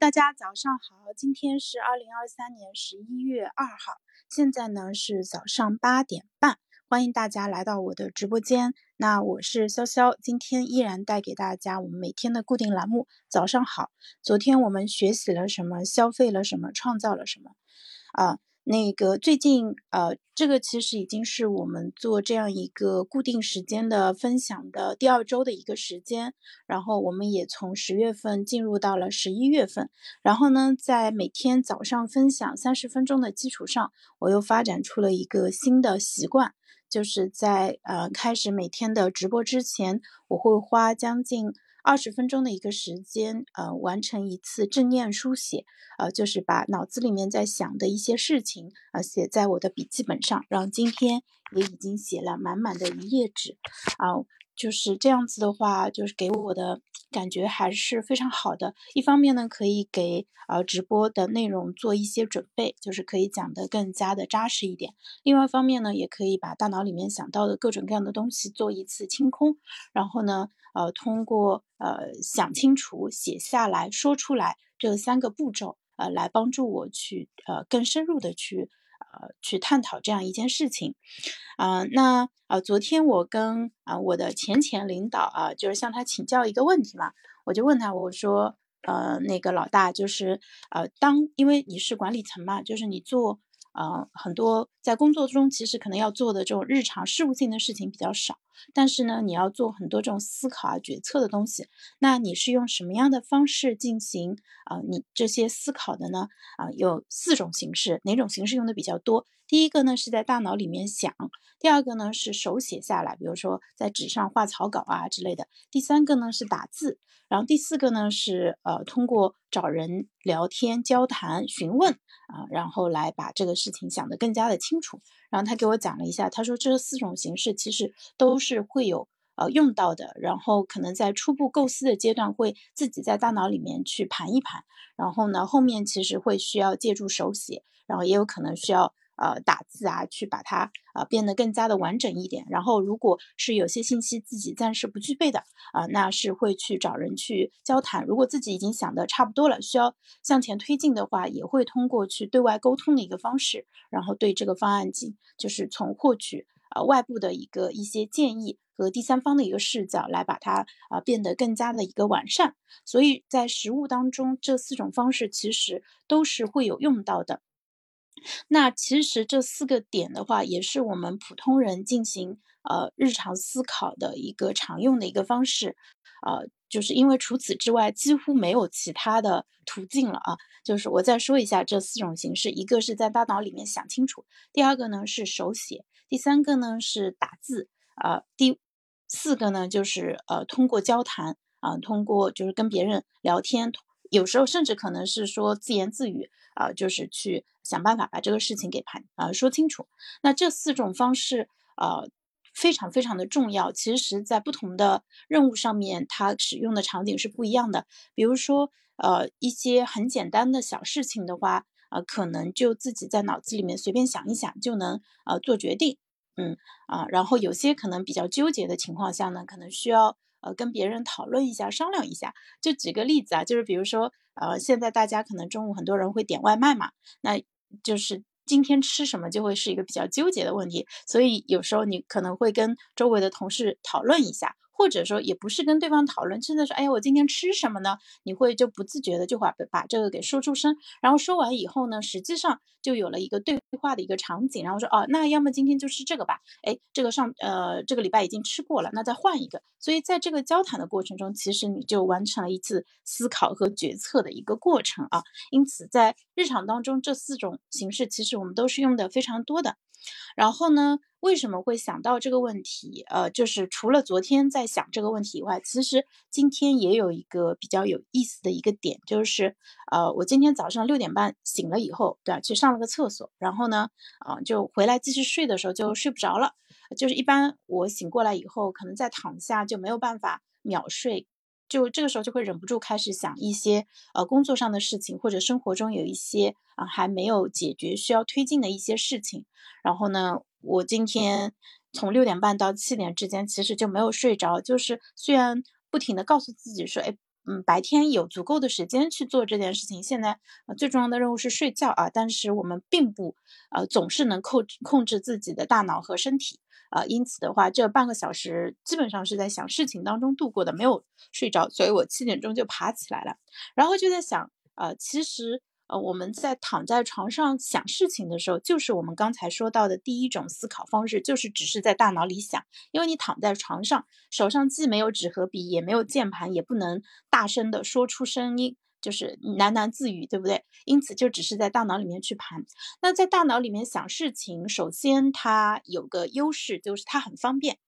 大家早上好，今天是二零二三年十一月二号，现在呢是早上八点半，欢迎大家来到我的直播间。那我是潇潇，今天依然带给大家我们每天的固定栏目。早上好，昨天我们学习了什么？消费了什么？创造了什么？啊。那个最近，呃，这个其实已经是我们做这样一个固定时间的分享的第二周的一个时间，然后我们也从十月份进入到了十一月份，然后呢，在每天早上分享三十分钟的基础上，我又发展出了一个新的习惯，就是在呃开始每天的直播之前，我会花将近。二十分钟的一个时间，呃，完成一次正念书写，呃，就是把脑子里面在想的一些事情，呃，写在我的笔记本上，然后今天也已经写了满满的一页纸，啊。就是这样子的话，就是给我的感觉还是非常好的。一方面呢，可以给呃直播的内容做一些准备，就是可以讲得更加的扎实一点。另外一方面呢，也可以把大脑里面想到的各种各样的东西做一次清空，然后呢，呃，通过呃想清楚、写下来说出来这三个步骤，呃，来帮助我去呃更深入的去。呃，去探讨这样一件事情，啊，那啊，昨天我跟啊我的前前领导啊，就是向他请教一个问题嘛，我就问他，我说，呃，那个老大，就是呃，当因为你是管理层嘛，就是你做。呃，很多在工作中其实可能要做的这种日常事务性的事情比较少，但是呢，你要做很多这种思考啊、决策的东西。那你是用什么样的方式进行啊？你这些思考的呢？啊，有四种形式，哪种形式用的比较多？第一个呢是在大脑里面想，第二个呢是手写下来，比如说在纸上画草稿啊之类的。第三个呢是打字，然后第四个呢是呃通过找人聊天、交谈、询问啊，然后来把这个事情想得更加的清清楚。然后他给我讲了一下，他说这四种形式其实都是会有呃用到的，然后可能在初步构思的阶段会自己在大脑里面去盘一盘，然后呢后面其实会需要借助手写，然后也有可能需要。呃，打字啊，去把它呃变得更加的完整一点。然后，如果是有些信息自己暂时不具备的啊，那是会去找人去交谈。如果自己已经想的差不多了，需要向前推进的话，也会通过去对外沟通的一个方式，然后对这个方案进，就是从获取呃外部的一个一些建议和第三方的一个视角来把它啊变得更加的一个完善。所以在实务当中，这四种方式其实都是会有用到的。那其实这四个点的话，也是我们普通人进行呃日常思考的一个常用的一个方式，呃，就是因为除此之外几乎没有其他的途径了啊。就是我再说一下这四种形式，一个是在大脑里面想清楚，第二个呢是手写，第三个呢是打字，啊，第四个呢就是呃通过交谈啊，通过就是跟别人聊天。有时候甚至可能是说自言自语啊，就是去想办法把这个事情给盘啊说清楚。那这四种方式啊非常非常的重要。其实，在不同的任务上面，它使用的场景是不一样的。比如说，呃，一些很简单的小事情的话，啊，可能就自己在脑子里面随便想一想就能呃做决定，嗯啊。然后有些可能比较纠结的情况下呢，可能需要。呃，跟别人讨论一下，商量一下。就举个例子啊，就是比如说，呃，现在大家可能中午很多人会点外卖嘛，那就是今天吃什么就会是一个比较纠结的问题。所以有时候你可能会跟周围的同事讨论一下。或者说也不是跟对方讨论，真的说，哎呀，我今天吃什么呢？你会就不自觉的就把把这个给说出声，然后说完以后呢，实际上就有了一个对话的一个场景，然后说，哦，那要么今天就吃这个吧，哎，这个上呃这个礼拜已经吃过了，那再换一个。所以在这个交谈的过程中，其实你就完成了一次思考和决策的一个过程啊。因此在日常当中，这四种形式其实我们都是用的非常多的。然后呢？为什么会想到这个问题？呃，就是除了昨天在想这个问题以外，其实今天也有一个比较有意思的一个点，就是呃，我今天早上六点半醒了以后，对吧？去上了个厕所，然后呢，啊，就回来继续睡的时候就睡不着了。就是一般我醒过来以后，可能再躺下就没有办法秒睡。就这个时候就会忍不住开始想一些呃工作上的事情，或者生活中有一些啊还没有解决需要推进的一些事情。然后呢，我今天从六点半到七点之间其实就没有睡着，就是虽然不停的告诉自己说，哎，嗯白天有足够的时间去做这件事情。现在最重要的任务是睡觉啊，但是我们并不呃总是能控制控制自己的大脑和身体啊，因此的话，这半个小时基本上是在想事情当中度过的，没有睡着，所以我七点钟就爬起来了，然后就在想啊，其实。呃，我们在躺在床上想事情的时候，就是我们刚才说到的第一种思考方式，就是只是在大脑里想。因为你躺在床上，手上既没有纸和笔，也没有键盘，也不能大声的说出声音，就是喃喃自语，对不对？因此就只是在大脑里面去盘。那在大脑里面想事情，首先它有个优势，就是它很方便。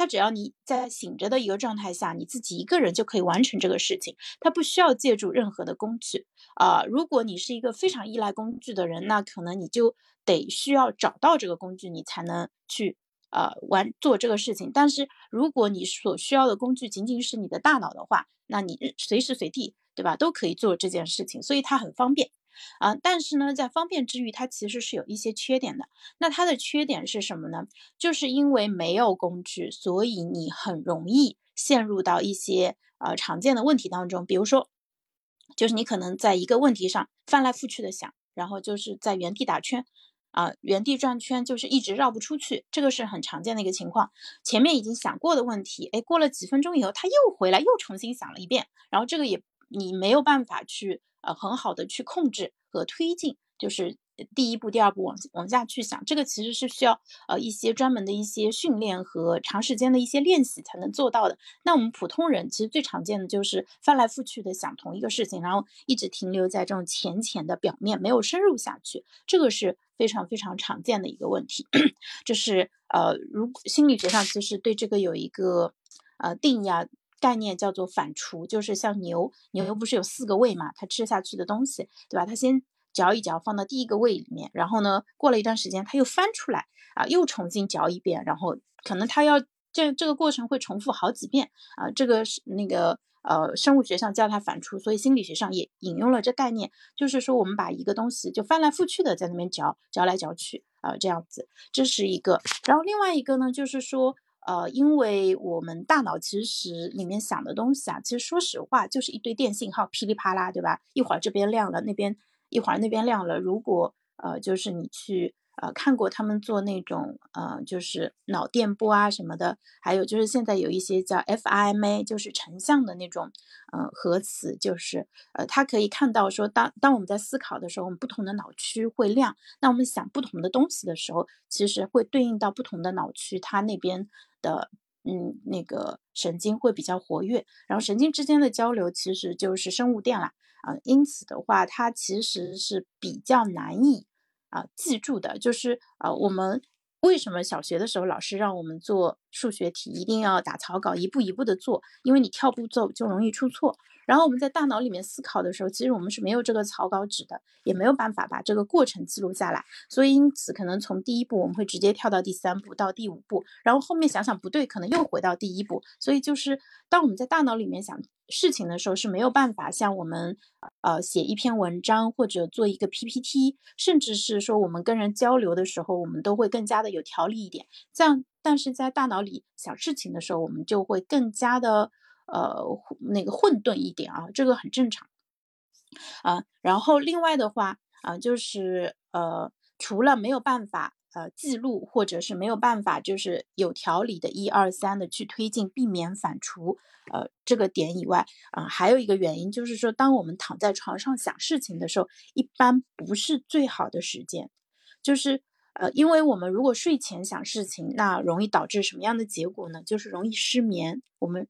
它只要你在醒着的一个状态下，你自己一个人就可以完成这个事情，它不需要借助任何的工具啊。如果你是一个非常依赖工具的人，那可能你就得需要找到这个工具，你才能去呃完做这个事情。但是如果你所需要的工具仅仅是你的大脑的话，那你随时随地，对吧，都可以做这件事情，所以它很方便。啊，但是呢，在方便之余，它其实是有一些缺点的。那它的缺点是什么呢？就是因为没有工具，所以你很容易陷入到一些呃常见的问题当中。比如说，就是你可能在一个问题上翻来覆去的想，然后就是在原地打圈，啊，原地转圈，就是一直绕不出去。这个是很常见的一个情况。前面已经想过的问题，哎，过了几分钟以后，他又回来，又重新想了一遍，然后这个也你没有办法去。呃，很好的去控制和推进，就是第一步、第二步往往下去想，这个其实是需要呃一些专门的一些训练和长时间的一些练习才能做到的。那我们普通人其实最常见的就是翻来覆去的想同一个事情，然后一直停留在这种浅浅的表面，没有深入下去，这个是非常非常常见的一个问题。这是呃，如心理学上其实对这个有一个呃定义啊。概念叫做反刍，就是像牛，牛不是有四个胃嘛，它吃下去的东西，对吧？它先嚼一嚼，放到第一个胃里面，然后呢，过了一段时间，它又翻出来啊，又重新嚼一遍，然后可能它要这这个过程会重复好几遍啊。这个是那个呃生物学上叫它反刍，所以心理学上也引用了这概念，就是说我们把一个东西就翻来覆去的在那边嚼，嚼来嚼去啊，这样子，这是一个。然后另外一个呢，就是说。呃，因为我们大脑其实里面想的东西啊，其实说实话就是一堆电信号噼里啪啦，对吧？一会儿这边亮了，那边一会儿那边亮了。如果呃，就是你去。呃，看过他们做那种呃，就是脑电波啊什么的，还有就是现在有一些叫 FIMA，就是成像的那种，呃，核磁，就是呃，它可以看到说，当当我们在思考的时候，我们不同的脑区会亮，那我们想不同的东西的时候，其实会对应到不同的脑区，它那边的嗯那个神经会比较活跃，然后神经之间的交流其实就是生物电啦，啊，因此的话，它其实是比较难以。啊，记住的就是啊，我们为什么小学的时候老师让我们做数学题，一定要打草稿，一步一步的做，因为你跳步骤就容易出错。然后我们在大脑里面思考的时候，其实我们是没有这个草稿纸的，也没有办法把这个过程记录下来。所以因此，可能从第一步我们会直接跳到第三步到第五步，然后后面想想不对，可能又回到第一步。所以就是当我们在大脑里面想事情的时候，是没有办法像我们呃写一篇文章或者做一个 PPT，甚至是说我们跟人交流的时候，我们都会更加的有条理一点。这样，但是在大脑里想事情的时候，我们就会更加的。呃，那个混沌一点啊，这个很正常啊。然后另外的话啊，就是呃，除了没有办法呃记录，或者是没有办法就是有条理的一二三的去推进，避免反刍呃这个点以外啊，还有一个原因就是说，当我们躺在床上想事情的时候，一般不是最好的时间，就是呃，因为我们如果睡前想事情，那容易导致什么样的结果呢？就是容易失眠。我们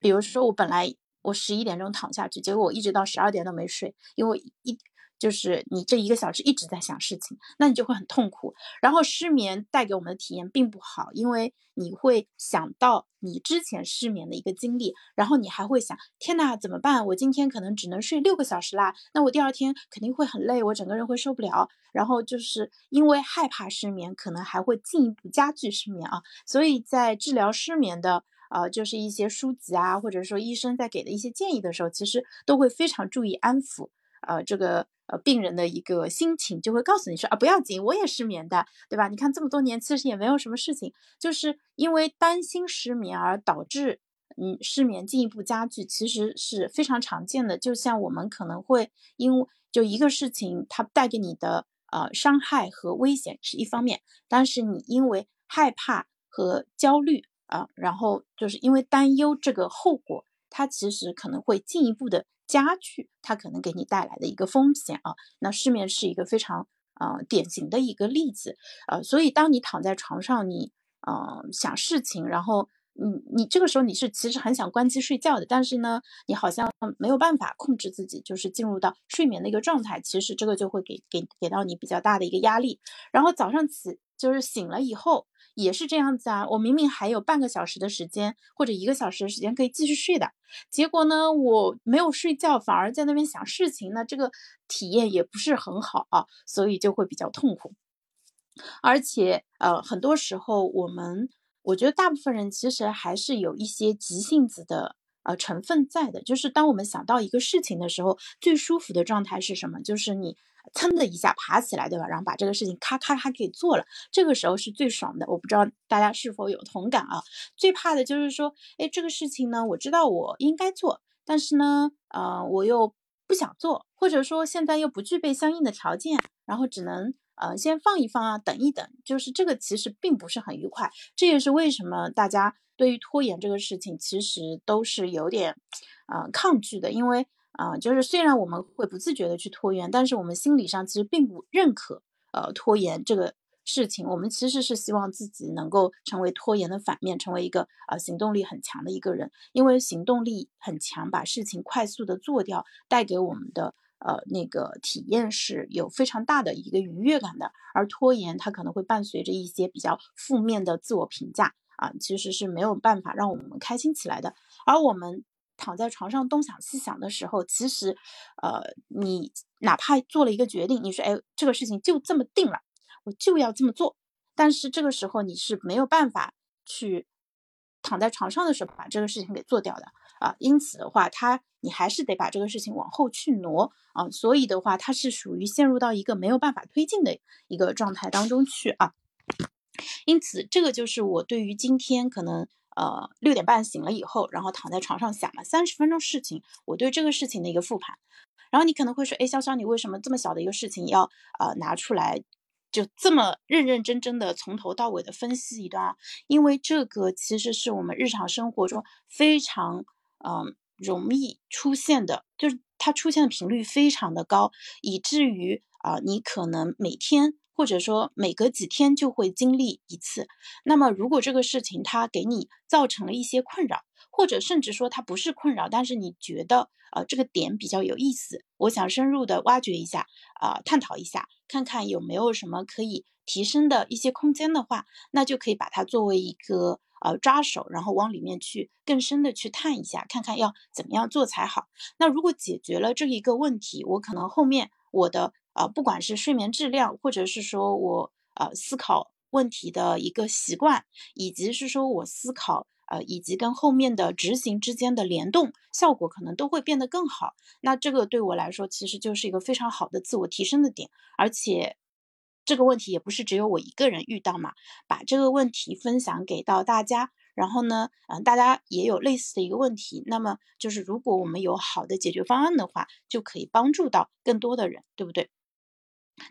比如说，我本来我十一点钟躺下去，结果我一直到十二点都没睡，因为一就是你这一个小时一直在想事情，那你就会很痛苦。然后失眠带给我们的体验并不好，因为你会想到你之前失眠的一个经历，然后你还会想：天呐，怎么办？我今天可能只能睡六个小时啦，那我第二天肯定会很累，我整个人会受不了。然后就是因为害怕失眠，可能还会进一步加剧失眠啊。所以在治疗失眠的。啊，就是一些书籍啊，或者说医生在给的一些建议的时候，其实都会非常注意安抚啊这个呃病人的一个心情，就会告诉你说啊不要紧，我也失眠的，对吧？你看这么多年，其实也没有什么事情，就是因为担心失眠而导致嗯失眠进一步加剧，其实是非常常见的。就像我们可能会因就一个事情它带给你的呃伤害和危险是一方面，但是你因为害怕和焦虑啊，然后就是因为担忧这个后果，它其实可能会进一步的加剧它可能给你带来的一个风险啊。那失眠是一个非常呃典型的一个例子呃，所以当你躺在床上，你嗯想事情，然后。你你这个时候你是其实很想关机睡觉的，但是呢，你好像没有办法控制自己，就是进入到睡眠的一个状态。其实这个就会给给给到你比较大的一个压力。然后早上起就是醒了以后也是这样子啊，我明明还有半个小时的时间或者一个小时的时间可以继续睡的，结果呢我没有睡觉，反而在那边想事情，那这个体验也不是很好啊，所以就会比较痛苦。而且呃很多时候我们。我觉得大部分人其实还是有一些急性子的呃成分在的，就是当我们想到一个事情的时候，最舒服的状态是什么？就是你噌的一下爬起来，对吧？然后把这个事情咔咔咔给做了，这个时候是最爽的。我不知道大家是否有同感啊？最怕的就是说，哎，这个事情呢，我知道我应该做，但是呢，呃，我又不想做，或者说现在又不具备相应的条件，然后只能。呃，先放一放啊，等一等，就是这个其实并不是很愉快。这也是为什么大家对于拖延这个事情其实都是有点，呃，抗拒的。因为啊，就是虽然我们会不自觉的去拖延，但是我们心理上其实并不认可呃拖延这个事情。我们其实是希望自己能够成为拖延的反面，成为一个呃行动力很强的一个人。因为行动力很强，把事情快速的做掉，带给我们的。呃，那个体验是有非常大的一个愉悦感的，而拖延它可能会伴随着一些比较负面的自我评价啊，其实是没有办法让我们开心起来的。而我们躺在床上东想西想的时候，其实，呃，你哪怕做了一个决定，你说，哎，这个事情就这么定了，我就要这么做，但是这个时候你是没有办法去躺在床上的时候把这个事情给做掉的。啊，因此的话，他你还是得把这个事情往后去挪啊，所以的话，它是属于陷入到一个没有办法推进的一个状态当中去啊。因此，这个就是我对于今天可能呃六点半醒了以后，然后躺在床上想了三十分钟事情，我对这个事情的一个复盘。然后你可能会说，哎，潇潇，你为什么这么小的一个事情要呃拿出来？就这么认认真真的从头到尾的分析一段，因为这个其实是我们日常生活中非常。嗯，容易出现的，就是它出现的频率非常的高，以至于啊，你可能每天或者说每隔几天就会经历一次。那么，如果这个事情它给你造成了一些困扰，或者甚至说它不是困扰，但是你觉得呃这个点比较有意思，我想深入的挖掘一下啊，探讨一下，看看有没有什么可以提升的一些空间的话，那就可以把它作为一个。呃，抓手，然后往里面去更深的去探一下，看看要怎么样做才好。那如果解决了这一个问题，我可能后面我的呃，不管是睡眠质量，或者是说我呃思考问题的一个习惯，以及是说我思考呃，以及跟后面的执行之间的联动效果，可能都会变得更好。那这个对我来说，其实就是一个非常好的自我提升的点，而且。这个问题也不是只有我一个人遇到嘛，把这个问题分享给到大家，然后呢，嗯，大家也有类似的一个问题，那么就是如果我们有好的解决方案的话，就可以帮助到更多的人，对不对？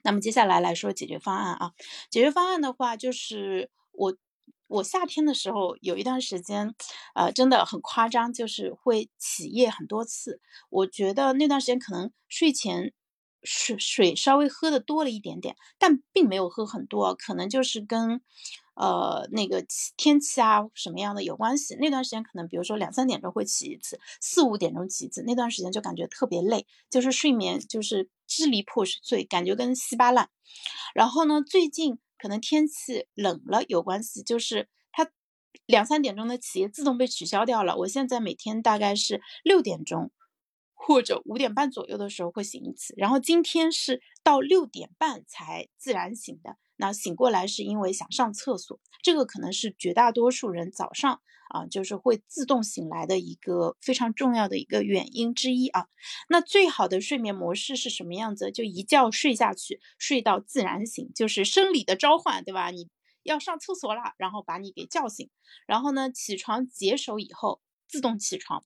那么接下来来说解决方案啊，解决方案的话，就是我我夏天的时候有一段时间，呃，真的很夸张，就是会起夜很多次，我觉得那段时间可能睡前。水水稍微喝的多了一点点，但并没有喝很多，可能就是跟，呃，那个天气啊什么样的有关系。那段时间可能，比如说两三点钟会起一次，四五点钟起一次，那段时间就感觉特别累，就是睡眠就是支离破碎，感觉跟稀巴烂。然后呢，最近可能天气冷了有关系，就是它两三点钟的起夜自动被取消掉了。我现在每天大概是六点钟。或者五点半左右的时候会醒一次，然后今天是到六点半才自然醒的。那醒过来是因为想上厕所，这个可能是绝大多数人早上啊就是会自动醒来的一个非常重要的一个原因之一啊。那最好的睡眠模式是什么样子？就一觉睡下去，睡到自然醒，就是生理的召唤，对吧？你要上厕所了，然后把你给叫醒，然后呢起床解手以后。自动起床，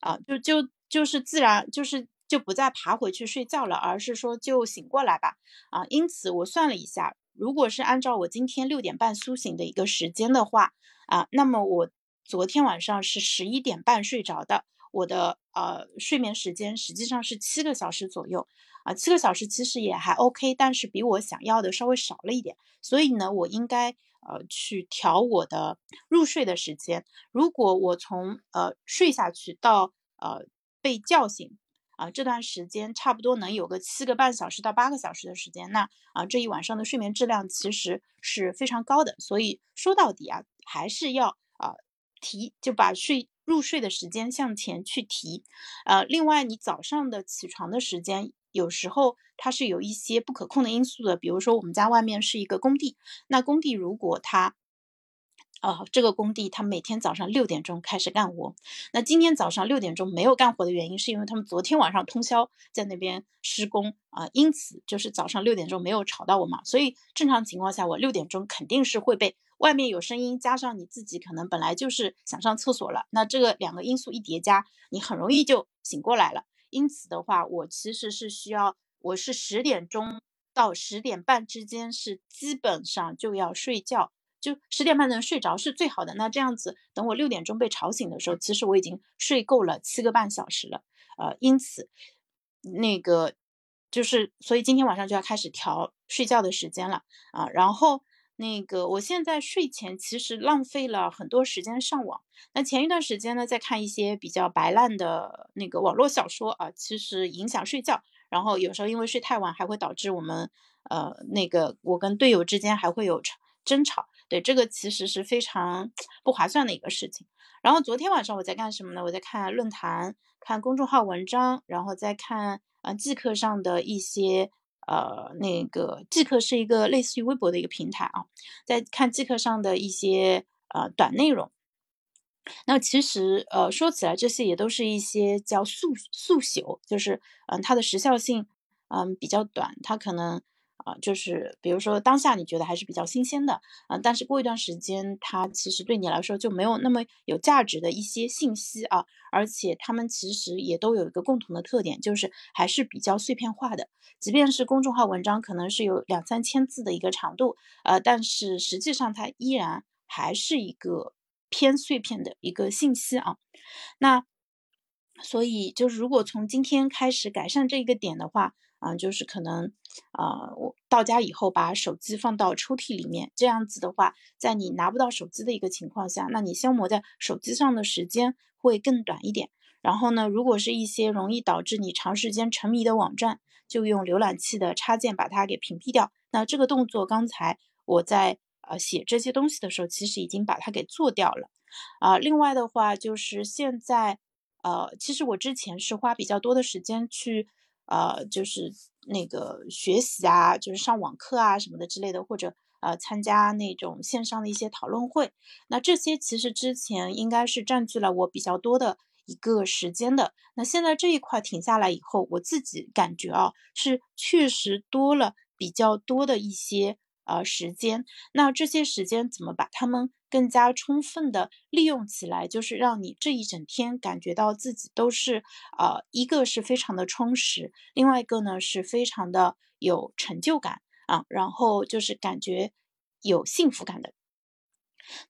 啊，就就就是自然就是就不再爬回去睡觉了，而是说就醒过来吧，啊，因此我算了一下，如果是按照我今天六点半苏醒的一个时间的话，啊，那么我昨天晚上是十一点半睡着的，我的呃睡眠时间实际上是七个小时左右。啊，七个小时其实也还 OK，但是比我想要的稍微少了一点，所以呢，我应该呃去调我的入睡的时间。如果我从呃睡下去到呃被叫醒啊这段时间差不多能有个七个半小时到八个小时的时间，那啊这一晚上的睡眠质量其实是非常高的。所以说到底啊，还是要啊提就把睡入睡的时间向前去提。呃，另外你早上的起床的时间。有时候它是有一些不可控的因素的，比如说我们家外面是一个工地，那工地如果它，啊，这个工地他每天早上六点钟开始干活，那今天早上六点钟没有干活的原因，是因为他们昨天晚上通宵在那边施工啊，因此就是早上六点钟没有吵到我嘛，所以正常情况下我六点钟肯定是会被外面有声音，加上你自己可能本来就是想上厕所了，那这个两个因素一叠加，你很容易就醒过来了。因此的话，我其实是需要，我是十点钟到十点半之间是基本上就要睡觉，就十点半能睡着是最好的。那这样子，等我六点钟被吵醒的时候，其实我已经睡够了七个半小时了。呃，因此，那个就是，所以今天晚上就要开始调睡觉的时间了啊，然后。那个，我现在睡前其实浪费了很多时间上网。那前一段时间呢，在看一些比较白烂的那个网络小说啊，其实影响睡觉。然后有时候因为睡太晚，还会导致我们呃那个我跟队友之间还会有争争吵。对，这个其实是非常不划算的一个事情。然后昨天晚上我在干什么呢？我在看论坛、看公众号文章，然后再看啊即刻上的一些。呃，那个即刻是一个类似于微博的一个平台啊，在看即刻上的一些呃短内容。那其实呃说起来，这些也都是一些叫速速朽，就是嗯它的时效性嗯比较短，它可能。啊，就是比如说当下你觉得还是比较新鲜的，啊，但是过一段时间，它其实对你来说就没有那么有价值的一些信息啊，而且它们其实也都有一个共同的特点，就是还是比较碎片化的。即便是公众号文章，可能是有两三千字的一个长度，呃，但是实际上它依然还是一个偏碎片的一个信息啊。那所以就是如果从今天开始改善这一个点的话。啊，就是可能，啊，我到家以后把手机放到抽屉里面，这样子的话，在你拿不到手机的一个情况下，那你消磨在手机上的时间会更短一点。然后呢，如果是一些容易导致你长时间沉迷的网站，就用浏览器的插件把它给屏蔽掉。那这个动作刚才我在呃写这些东西的时候，其实已经把它给做掉了。啊，另外的话就是现在，呃，其实我之前是花比较多的时间去。呃，就是那个学习啊，就是上网课啊什么的之类的，或者呃参加那种线上的一些讨论会，那这些其实之前应该是占据了我比较多的一个时间的。那现在这一块停下来以后，我自己感觉啊，是确实多了比较多的一些呃时间。那这些时间怎么把它们？更加充分的利用起来，就是让你这一整天感觉到自己都是，呃，一个是非常的充实，另外一个呢是非常的有成就感啊，然后就是感觉有幸福感的。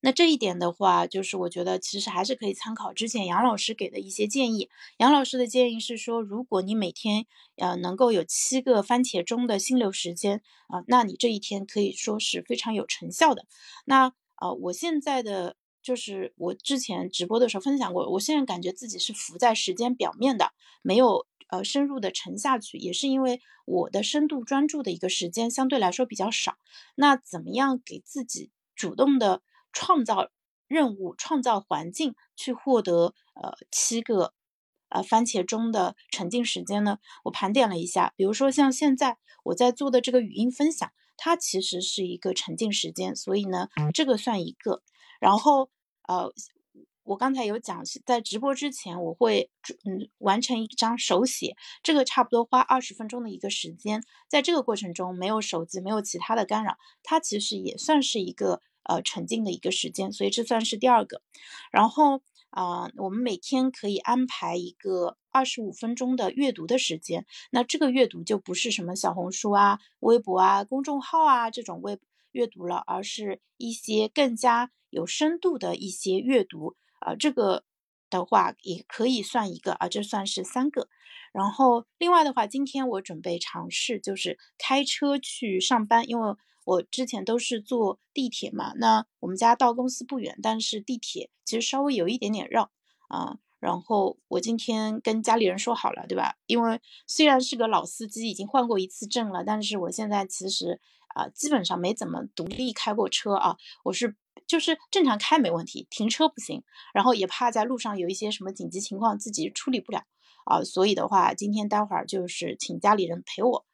那这一点的话，就是我觉得其实还是可以参考之前杨老师给的一些建议。杨老师的建议是说，如果你每天呃能够有七个番茄钟的心流时间啊，那你这一天可以说是非常有成效的。那啊，我现在的就是我之前直播的时候分享过，我现在感觉自己是浮在时间表面的，没有呃深入的沉下去，也是因为我的深度专注的一个时间相对来说比较少。那怎么样给自己主动的创造任务、创造环境，去获得呃七个呃番茄钟的沉浸时间呢？我盘点了一下，比如说像现在我在做的这个语音分享。它其实是一个沉浸时间，所以呢，这个算一个。然后，呃，我刚才有讲，在直播之前，我会嗯完成一张手写，这个差不多花二十分钟的一个时间。在这个过程中，没有手机，没有其他的干扰，它其实也算是一个呃沉浸的一个时间，所以这算是第二个。然后，啊，我们每天可以安排一个二十五分钟的阅读的时间。那这个阅读就不是什么小红书啊、微博啊、公众号啊这种微阅读了，而是一些更加有深度的一些阅读。啊，这个的话也可以算一个啊，这算是三个。然后另外的话，今天我准备尝试就是开车去上班，因为。我之前都是坐地铁嘛，那我们家到公司不远，但是地铁其实稍微有一点点绕啊。然后我今天跟家里人说好了，对吧？因为虽然是个老司机，已经换过一次证了，但是我现在其实啊，基本上没怎么独立开过车啊。我是就是正常开没问题，停车不行，然后也怕在路上有一些什么紧急情况自己处理不了啊。所以的话，今天待会儿就是请家里人陪我。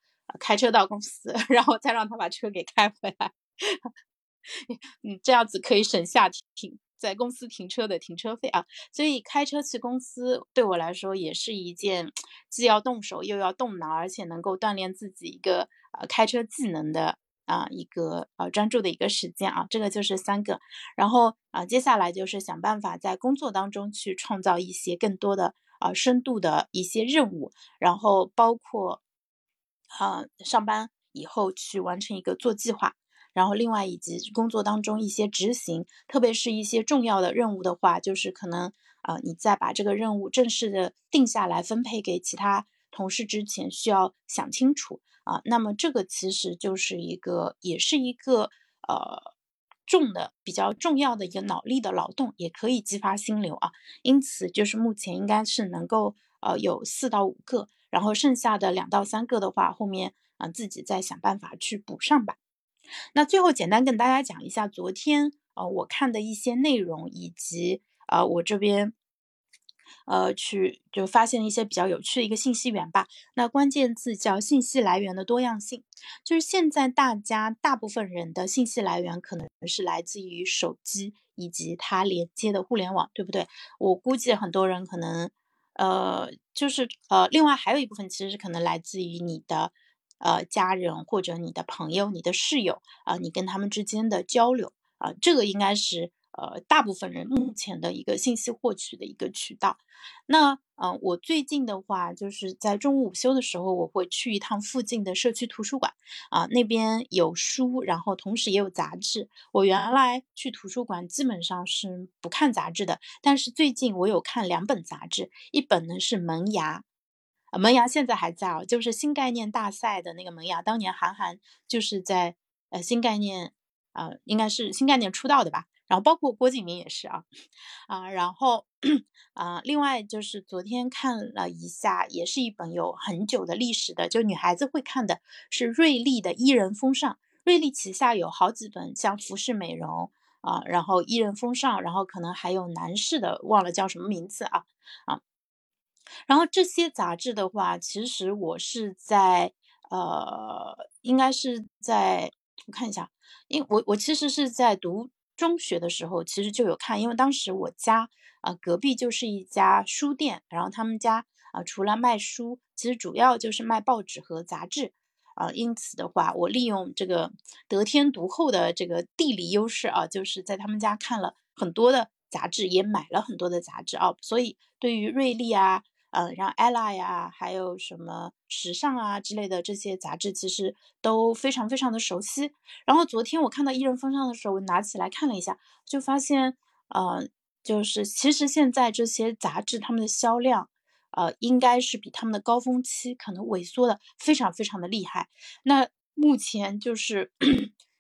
开车到公司，然后再让他把车给开回来，嗯，这样子可以省下停在公司停车的停车费啊。所以开车去公司对我来说也是一件既要动手又要动脑，而且能够锻炼自己一个呃开车技能的啊一个呃专注的一个时间啊。这个就是三个，然后啊接下来就是想办法在工作当中去创造一些更多的啊深度的一些任务，然后包括。啊，上班以后去完成一个做计划，然后另外以及工作当中一些执行，特别是一些重要的任务的话，就是可能啊，你在把这个任务正式的定下来分配给其他同事之前，需要想清楚啊。那么这个其实就是一个，也是一个呃重的比较重要的一个脑力的劳动，也可以激发心流啊。因此，就是目前应该是能够呃有四到五个。然后剩下的两到三个的话，后面啊自己再想办法去补上吧。那最后简单跟大家讲一下昨天呃我看的一些内容，以及呃我这边呃去就发现一些比较有趣的一个信息源吧。那关键字叫信息来源的多样性，就是现在大家大部分人的信息来源可能是来自于手机以及它连接的互联网，对不对？我估计很多人可能。呃，就是呃，另外还有一部分其实是可能来自于你的呃家人或者你的朋友、你的室友啊，你跟他们之间的交流啊，这个应该是。呃，大部分人目前的一个信息获取的一个渠道。那，嗯，我最近的话，就是在中午午休的时候，我会去一趟附近的社区图书馆啊，那边有书，然后同时也有杂志。我原来去图书馆基本上是不看杂志的，但是最近我有看两本杂志，一本呢是《萌芽》，啊，《萌芽》现在还在哦，就是新概念大赛的那个《萌芽》，当年韩寒就是在呃新概念啊，应该是新概念出道的吧。然后包括郭敬明也是啊，啊，然后啊，另外就是昨天看了一下，也是一本有很久的历史的，就女孩子会看的，是瑞丽的《伊人风尚》。瑞丽旗下有好几本，像服饰美容啊，然后《伊人风尚》，然后可能还有男士的，忘了叫什么名字啊啊。然后这些杂志的话，其实我是在呃，应该是在我看一下，因为我我其实是在读。中学的时候其实就有看，因为当时我家啊隔壁就是一家书店，然后他们家啊除了卖书，其实主要就是卖报纸和杂志啊。因此的话，我利用这个得天独厚的这个地理优势啊，就是在他们家看了很多的杂志，也买了很多的杂志啊。所以对于瑞丽啊。嗯，然后 ella 呀，还有什么时尚啊之类的这些杂志，其实都非常非常的熟悉。然后昨天我看到艺人风尚的时候，我拿起来看了一下，就发现，呃，就是其实现在这些杂志他们的销量，呃，应该是比他们的高峰期可能萎缩的非常非常的厉害。那目前就是，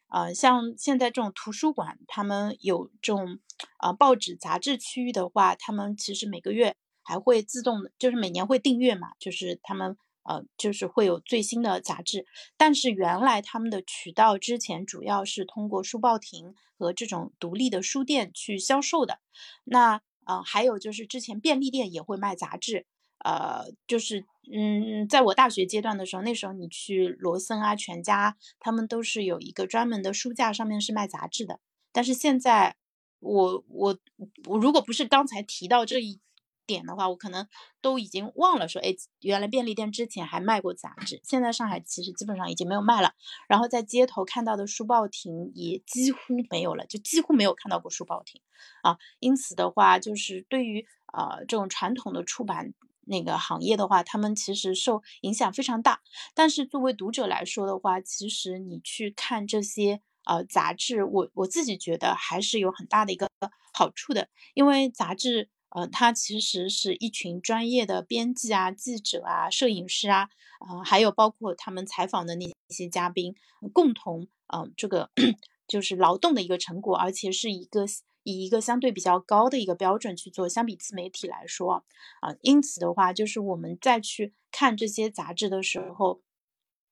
呃，像现在这种图书馆，他们有这种啊报纸杂志区域的话，他们其实每个月。还会自动的，就是每年会订阅嘛，就是他们呃，就是会有最新的杂志。但是原来他们的渠道之前主要是通过书报亭和这种独立的书店去销售的。那呃，还有就是之前便利店也会卖杂志，呃，就是嗯，在我大学阶段的时候，那时候你去罗森啊、全家，他们都是有一个专门的书架，上面是卖杂志的。但是现在我我我如果不是刚才提到这一。点的话，我可能都已经忘了说，哎，原来便利店之前还卖过杂志，现在上海其实基本上已经没有卖了。然后在街头看到的书报亭也几乎没有了，就几乎没有看到过书报亭啊。因此的话，就是对于呃这种传统的出版那个行业的话，他们其实受影响非常大。但是作为读者来说的话，其实你去看这些呃杂志，我我自己觉得还是有很大的一个好处的，因为杂志。呃，它其实是一群专业的编辑啊、记者啊、摄影师啊，呃，还有包括他们采访的那些嘉宾，共同，嗯，这个就是劳动的一个成果，而且是一个以一个相对比较高的一个标准去做。相比自媒体来说，啊，因此的话，就是我们再去看这些杂志的时候，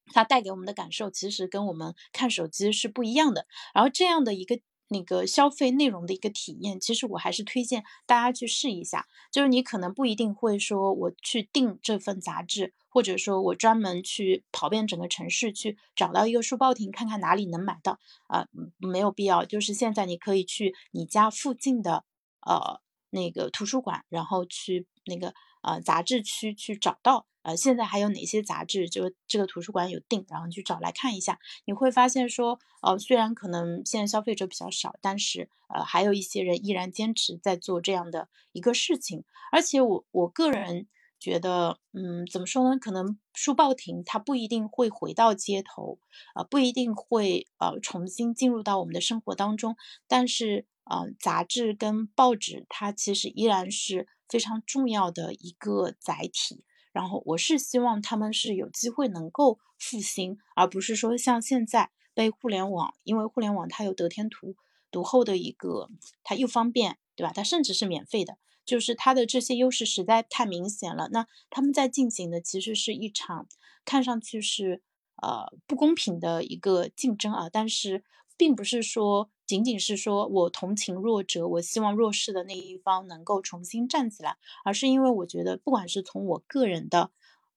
它带给我们的感受其实跟我们看手机是不一样的。然后这样的一个。那个消费内容的一个体验，其实我还是推荐大家去试一下。就是你可能不一定会说我去订这份杂志，或者说我专门去跑遍整个城市去找到一个书报亭看看哪里能买到啊，没有必要。就是现在你可以去你家附近的呃那个图书馆，然后去那个呃杂志区去找到。呃，现在还有哪些杂志？就这个图书馆有订，然后去找来看一下，你会发现说，呃，虽然可能现在消费者比较少，但是呃，还有一些人依然坚持在做这样的一个事情。而且我我个人觉得，嗯，怎么说呢？可能书报亭它不一定会回到街头，呃，不一定会呃重新进入到我们的生活当中，但是呃，杂志跟报纸它其实依然是非常重要的一个载体。然后我是希望他们是有机会能够复兴，而不是说像现在被互联网，因为互联网它有得天独独厚的一个，它又方便，对吧？它甚至是免费的，就是它的这些优势实在太明显了。那他们在进行的其实是一场看上去是呃不公平的一个竞争啊，但是并不是说。仅仅是说我同情弱者，我希望弱势的那一方能够重新站起来，而是因为我觉得，不管是从我个人的，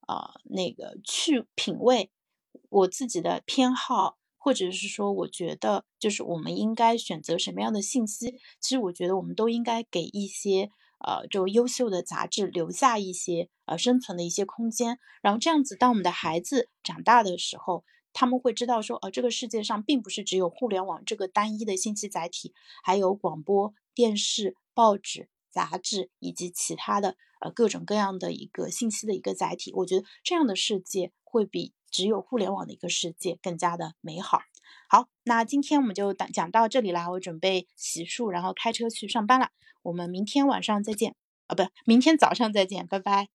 呃，那个去品味我自己的偏好，或者是说，我觉得就是我们应该选择什么样的信息，其实我觉得我们都应该给一些呃，就优秀的杂志留下一些呃生存的一些空间，然后这样子，当我们的孩子长大的时候。他们会知道说，呃，这个世界上并不是只有互联网这个单一的信息载体，还有广播电视、报纸、杂志以及其他的呃各种各样的一个信息的一个载体。我觉得这样的世界会比只有互联网的一个世界更加的美好。好，那今天我们就讲讲到这里啦，我准备洗漱，然后开车去上班了。我们明天晚上再见，啊，不，明天早上再见，拜拜。